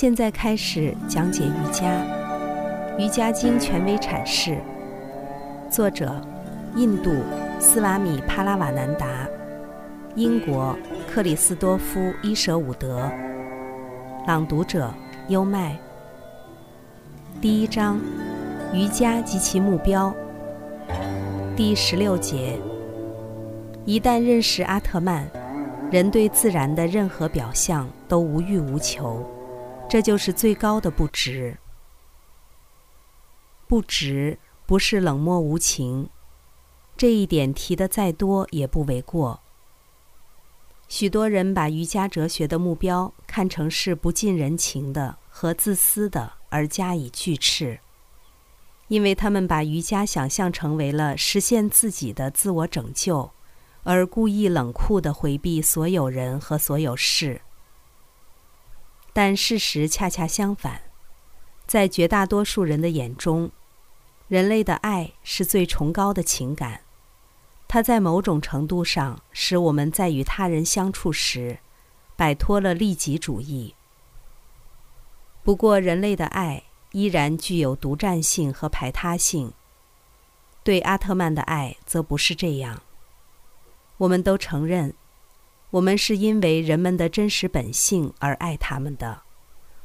现在开始讲解瑜伽，《瑜伽经》权威阐释，作者：印度斯瓦米帕拉瓦南达，英国克里斯多夫伊舍伍德，朗读者：优麦。第一章：瑜伽及其目标。第十六节：一旦认识阿特曼，人对自然的任何表象都无欲无求。这就是最高的不值。不值不是冷漠无情，这一点提的再多也不为过。许多人把瑜伽哲学的目标看成是不近人情的和自私的，而加以拒斥，因为他们把瑜伽想象成为了实现自己的自我拯救，而故意冷酷的回避所有人和所有事。但事实恰恰相反，在绝大多数人的眼中，人类的爱是最崇高的情感。它在某种程度上使我们在与他人相处时，摆脱了利己主义。不过，人类的爱依然具有独占性和排他性。对阿特曼的爱则不是这样。我们都承认。我们是因为人们的真实本性而爱他们的，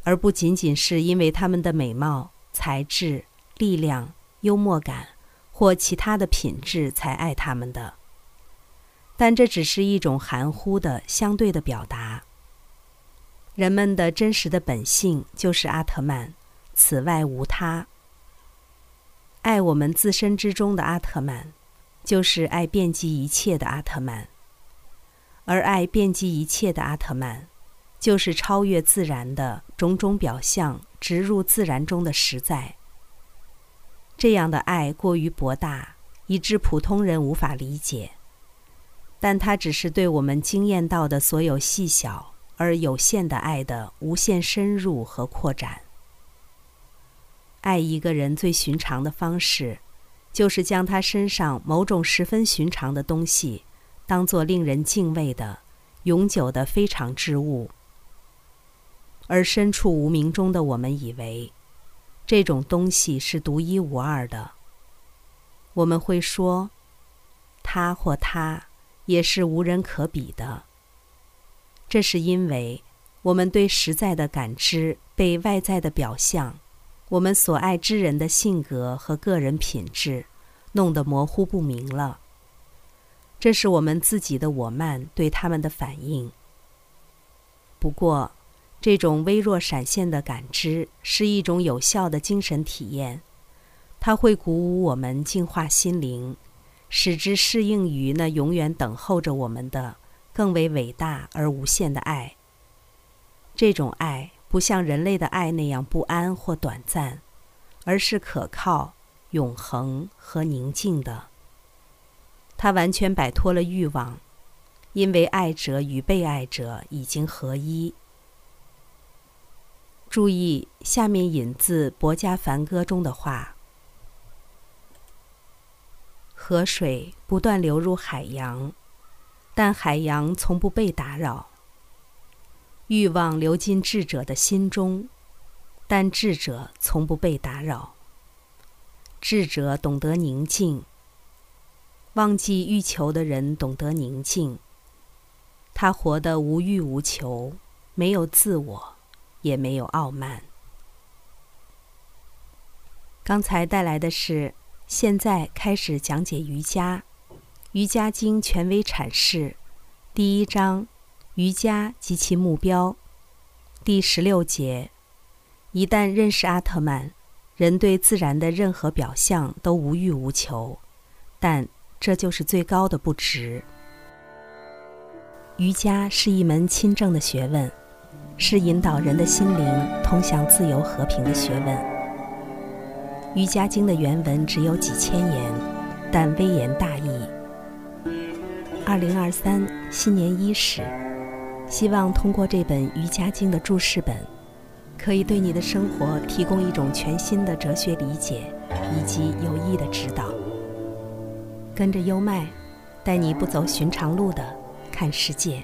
而不仅仅是因为他们的美貌、才智、力量、幽默感或其他的品质才爱他们的。但这只是一种含糊的相对的表达。人们的真实的本性就是阿特曼，此外无他。爱我们自身之中的阿特曼，就是爱遍及一切的阿特曼。而爱遍及一切的阿特曼，就是超越自然的种种表象，植入自然中的实在。这样的爱过于博大，以致普通人无法理解。但它只是对我们经验到的所有细小而有限的爱的无限深入和扩展。爱一个人最寻常的方式，就是将他身上某种十分寻常的东西。当做令人敬畏的、永久的非常之物，而身处无名中的我们以为，这种东西是独一无二的。我们会说，他或他也是无人可比的。这是因为我们对实在的感知被外在的表象、我们所爱之人的性格和个人品质弄得模糊不明了。这是我们自己的我慢对他们的反应。不过，这种微弱闪现的感知是一种有效的精神体验，它会鼓舞我们净化心灵，使之适应于那永远等候着我们的更为伟大而无限的爱。这种爱不像人类的爱那样不安或短暂，而是可靠、永恒和宁静的。他完全摆脱了欲望，因为爱者与被爱者已经合一。注意下面引自《博家梵歌》中的话：“河水不断流入海洋，但海洋从不被打扰。欲望流进智者的心中，但智者从不被打扰。智者懂得宁静。”忘记欲求的人懂得宁静。他活得无欲无求，没有自我，也没有傲慢。刚才带来的是，现在开始讲解瑜伽，《瑜伽经》权威阐释，第一章，瑜伽及其目标，第十六节，一旦认识阿特曼，人对自然的任何表象都无欲无求，但。这就是最高的不值。瑜伽是一门亲政的学问，是引导人的心灵通向自由和平的学问。《瑜伽经》的原文只有几千言，但微言大义。二零二三新年伊始，希望通过这本《瑜伽经》的注释本，可以对你的生活提供一种全新的哲学理解以及有益的指导。跟着优麦，带你不走寻常路的看世界。